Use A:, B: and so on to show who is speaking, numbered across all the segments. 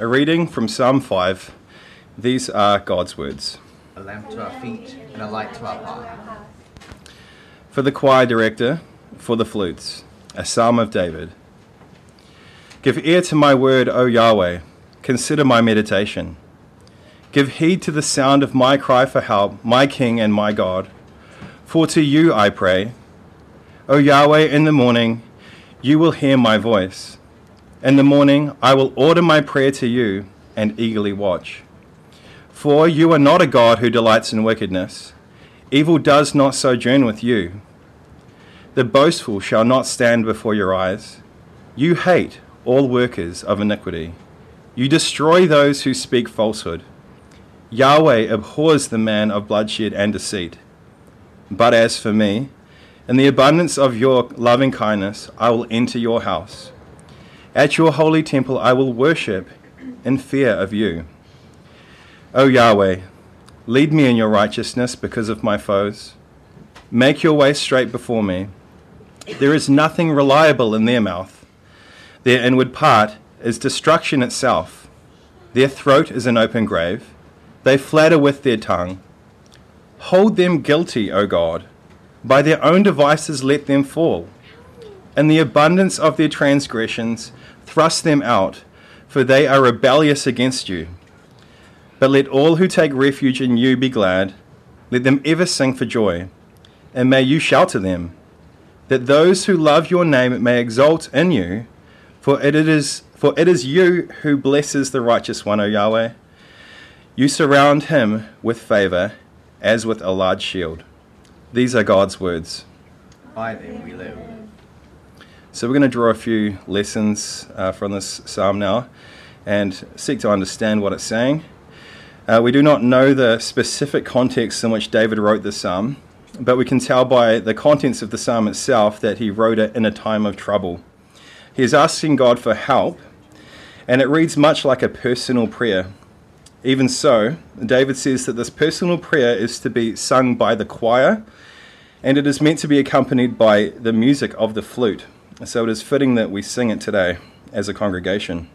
A: A reading from Psalm 5. These are God's words.
B: A lamp to our feet and a light to our path.
A: For the choir director, for the flutes, a psalm of David. Give ear to my word, O Yahweh. Consider my meditation. Give heed to the sound of my cry for help, my King and my God. For to you I pray. O Yahweh, in the morning you will hear my voice. In the morning I will order my prayer to you and eagerly watch. For you are not a God who delights in wickedness. Evil does not sojourn with you. The boastful shall not stand before your eyes. You hate all workers of iniquity. You destroy those who speak falsehood. Yahweh abhors the man of bloodshed and deceit. But as for me, in the abundance of your loving kindness, I will enter your house. At your holy temple, I will worship in fear of you. O Yahweh, lead me in your righteousness because of my foes. Make your way straight before me. There is nothing reliable in their mouth. Their inward part is destruction itself. Their throat is an open grave. They flatter with their tongue. Hold them guilty, O God. By their own devices let them fall. In the abundance of their transgressions, thrust them out, for they are rebellious against you. But let all who take refuge in you be glad. Let them ever sing for joy. And may you shelter them, that those who love your name may exult in you. For it is, for it is you who blesses the righteous one, O Yahweh. You surround him with favor as with a large shield. These are God's words.
B: By them we live.
A: So we're going to draw a few lessons uh, from this psalm now and seek to understand what it's saying. Uh, we do not know the specific context in which David wrote this psalm, but we can tell by the contents of the psalm itself that he wrote it in a time of trouble. He is asking God for help, and it reads much like a personal prayer. Even so, David says that this personal prayer is to be sung by the choir, and it is meant to be accompanied by the music of the flute. So it is fitting that we sing it today as a congregation.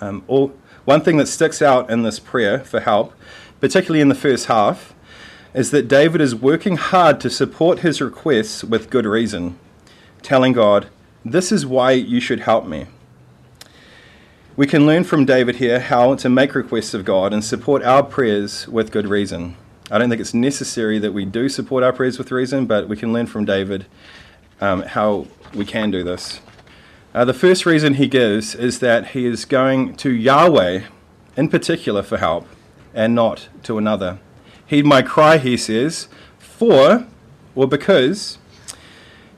A: Um, all, one thing that sticks out in this prayer for help, particularly in the first half, is that David is working hard to support his requests with good reason, telling God, This is why you should help me. We can learn from David here how to make requests of God and support our prayers with good reason. I don't think it's necessary that we do support our prayers with reason, but we can learn from David um, how we can do this. Uh, the first reason he gives is that he is going to Yahweh in particular for help and not to another. Heed my cry, he says, for or because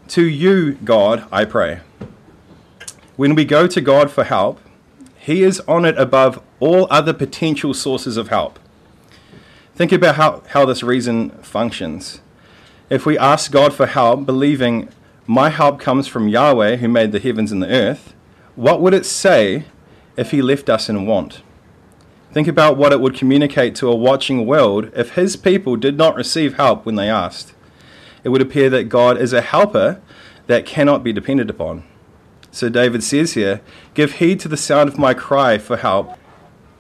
A: to you, God, I pray. When we go to God for help, he is on it above all other potential sources of help. Think about how, how this reason functions. If we ask God for help, believing my help comes from Yahweh who made the heavens and the earth, what would it say if he left us in want? Think about what it would communicate to a watching world if his people did not receive help when they asked. It would appear that God is a helper that cannot be depended upon. So David says here, Give heed to the sound of my cry for help,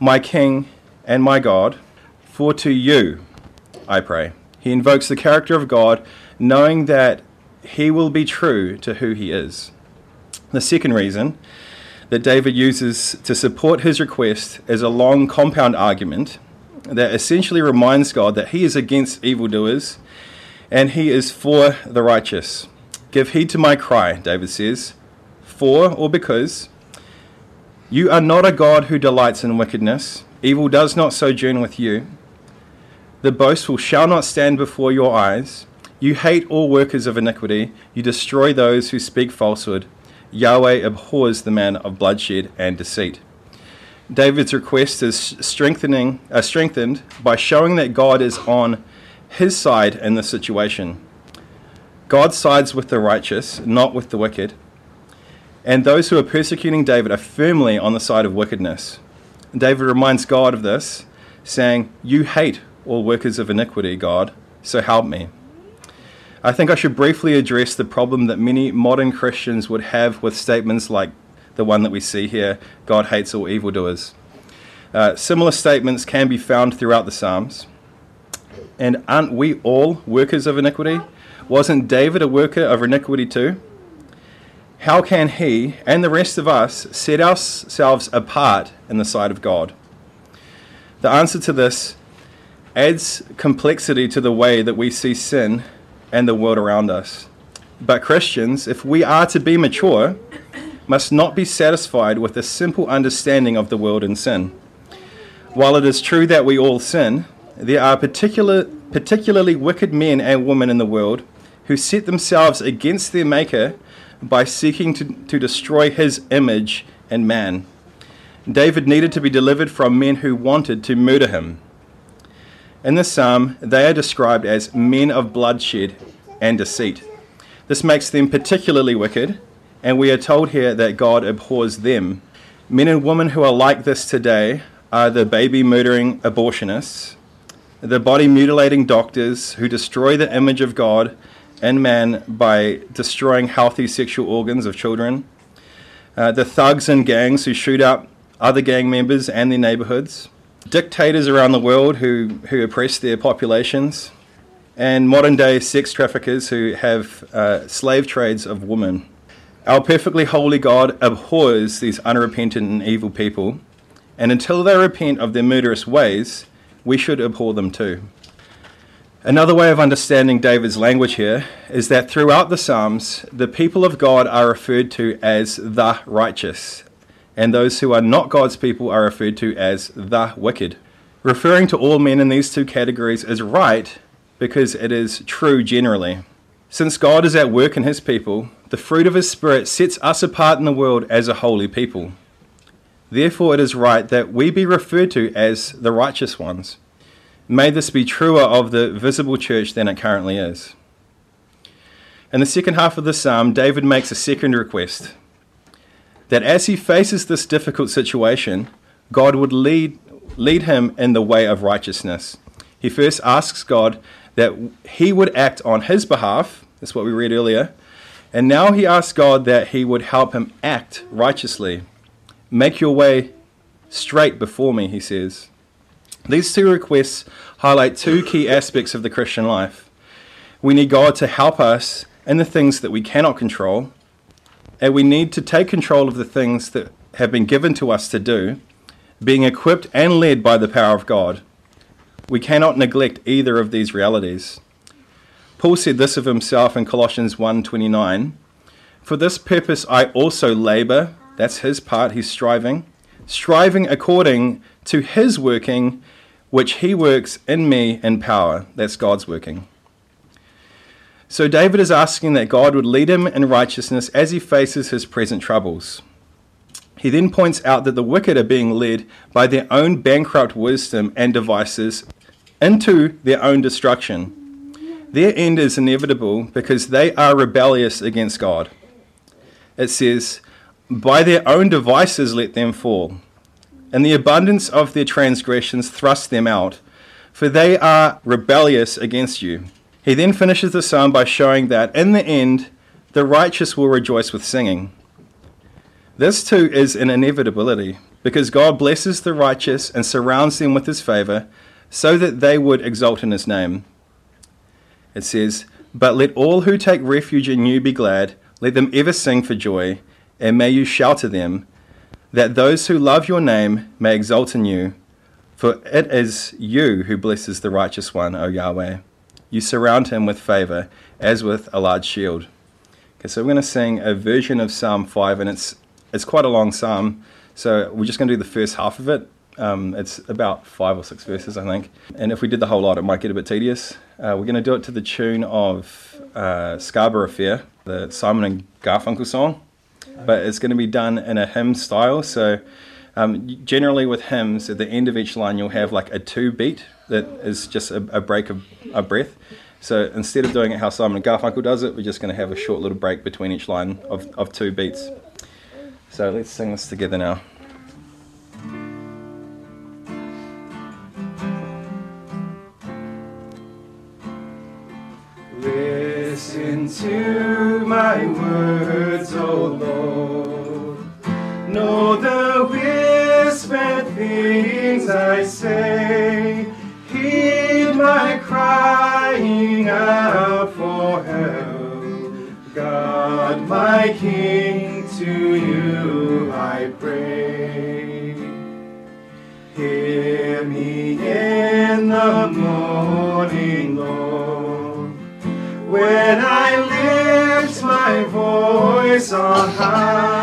A: my King and my God, for to you I pray. He invokes the character of God, knowing that he will be true to who he is. The second reason that David uses to support his request is a long compound argument that essentially reminds God that he is against evildoers and he is for the righteous. Give heed to my cry, David says, for or because you are not a God who delights in wickedness. Evil does not sojourn with you. The boastful shall not stand before your eyes. You hate all workers of iniquity. You destroy those who speak falsehood. Yahweh abhors the man of bloodshed and deceit. David's request is strengthening, uh, strengthened by showing that God is on his side in this situation. God sides with the righteous, not with the wicked. And those who are persecuting David are firmly on the side of wickedness. David reminds God of this, saying, You hate all workers of iniquity, God, so help me. I think I should briefly address the problem that many modern Christians would have with statements like the one that we see here God hates all evildoers. Uh, similar statements can be found throughout the Psalms. And aren't we all workers of iniquity? Wasn't David a worker of iniquity too? How can he and the rest of us set ourselves apart in the sight of God? The answer to this adds complexity to the way that we see sin and the world around us. But Christians, if we are to be mature, must not be satisfied with a simple understanding of the world and sin. While it is true that we all sin, there are particular, particularly wicked men and women in the world who set themselves against their Maker by seeking to, to destroy his image and man. David needed to be delivered from men who wanted to murder him. In the psalm, they are described as men of bloodshed and deceit. This makes them particularly wicked, and we are told here that God abhors them. Men and women who are like this today are the baby murdering abortionists, the body mutilating doctors who destroy the image of God and man by destroying healthy sexual organs of children, uh, the thugs and gangs who shoot up other gang members and their neighborhoods dictators around the world who, who oppress their populations, and modern day sex traffickers who have uh, slave trades of women. Our perfectly holy God abhors these unrepentant and evil people, and until they repent of their murderous ways, we should abhor them too. Another way of understanding David's language here is that throughout the Psalms, the people of God are referred to as the righteous, and those who are not God's people are referred to as the wicked. Referring to all men in these two categories is right because it is true generally. Since God is at work in his people, the fruit of his Spirit sets us apart in the world as a holy people. Therefore, it is right that we be referred to as the righteous ones. May this be truer of the visible church than it currently is. In the second half of the psalm, David makes a second request that as he faces this difficult situation, God would lead, lead him in the way of righteousness. He first asks God that he would act on his behalf. That's what we read earlier. And now he asks God that he would help him act righteously. Make your way straight before me, he says. These two requests highlight two key aspects of the Christian life. We need God to help us in the things that we cannot control, and we need to take control of the things that have been given to us to do, being equipped and led by the power of God. We cannot neglect either of these realities. Paul said this of himself in Colossians 1:29, "For this purpose I also labor, that's his part, he's striving, striving according to his working which he works in me in power." That's God's working. So David is asking that God would lead him in righteousness as he faces his present troubles. He then points out that the wicked are being led by their own bankrupt wisdom and devices into their own destruction. Their end is inevitable because they are rebellious against God. It says, By their own devices let them fall. and the abundance of their transgressions, thrust them out, for they are rebellious against you. He then finishes the psalm by showing that in the end, the righteous will rejoice with singing. This too is an inevitability, because God blesses the righteous and surrounds them with his favor, so that they would exult in his name. It says, But let all who take refuge in you be glad, let them ever sing for joy, and may you shout to them, that those who love your name may exult in you, for it is you who blesses the righteous one, O Yahweh. You surround him with favor as with a large shield. Okay, so we're going to sing a version of Psalm 5, and it's, it's quite a long psalm. So we're just going to do the first half of it. Um, it's about five or six verses, I think. And if we did the whole lot, it might get a bit tedious. Uh, we're going to do it to the tune of uh, Scarborough Fair, the Simon and Garfunkel song. But it's going to be done in a hymn style. So um, generally, with hymns, at the end of each line, you'll have like a two beat that is just a, a break of a breath. So instead of doing it how Simon Garfunkel does it, we're just going to have a short little break between each line of, of two beats. So let's sing this together now. Listen to my words, O Lord. Know the whispered things I say. Crying out for help. God, my King, to you I pray. Hear me in the morning, Lord, when I lift my voice on high,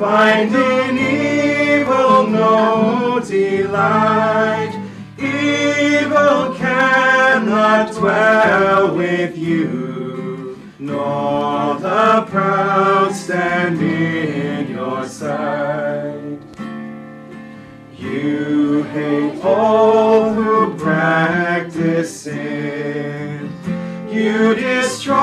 A: find in evil no delight. Evil cannot dwell with you, nor the proud stand in your sight. You hate all who practice sin. You destroy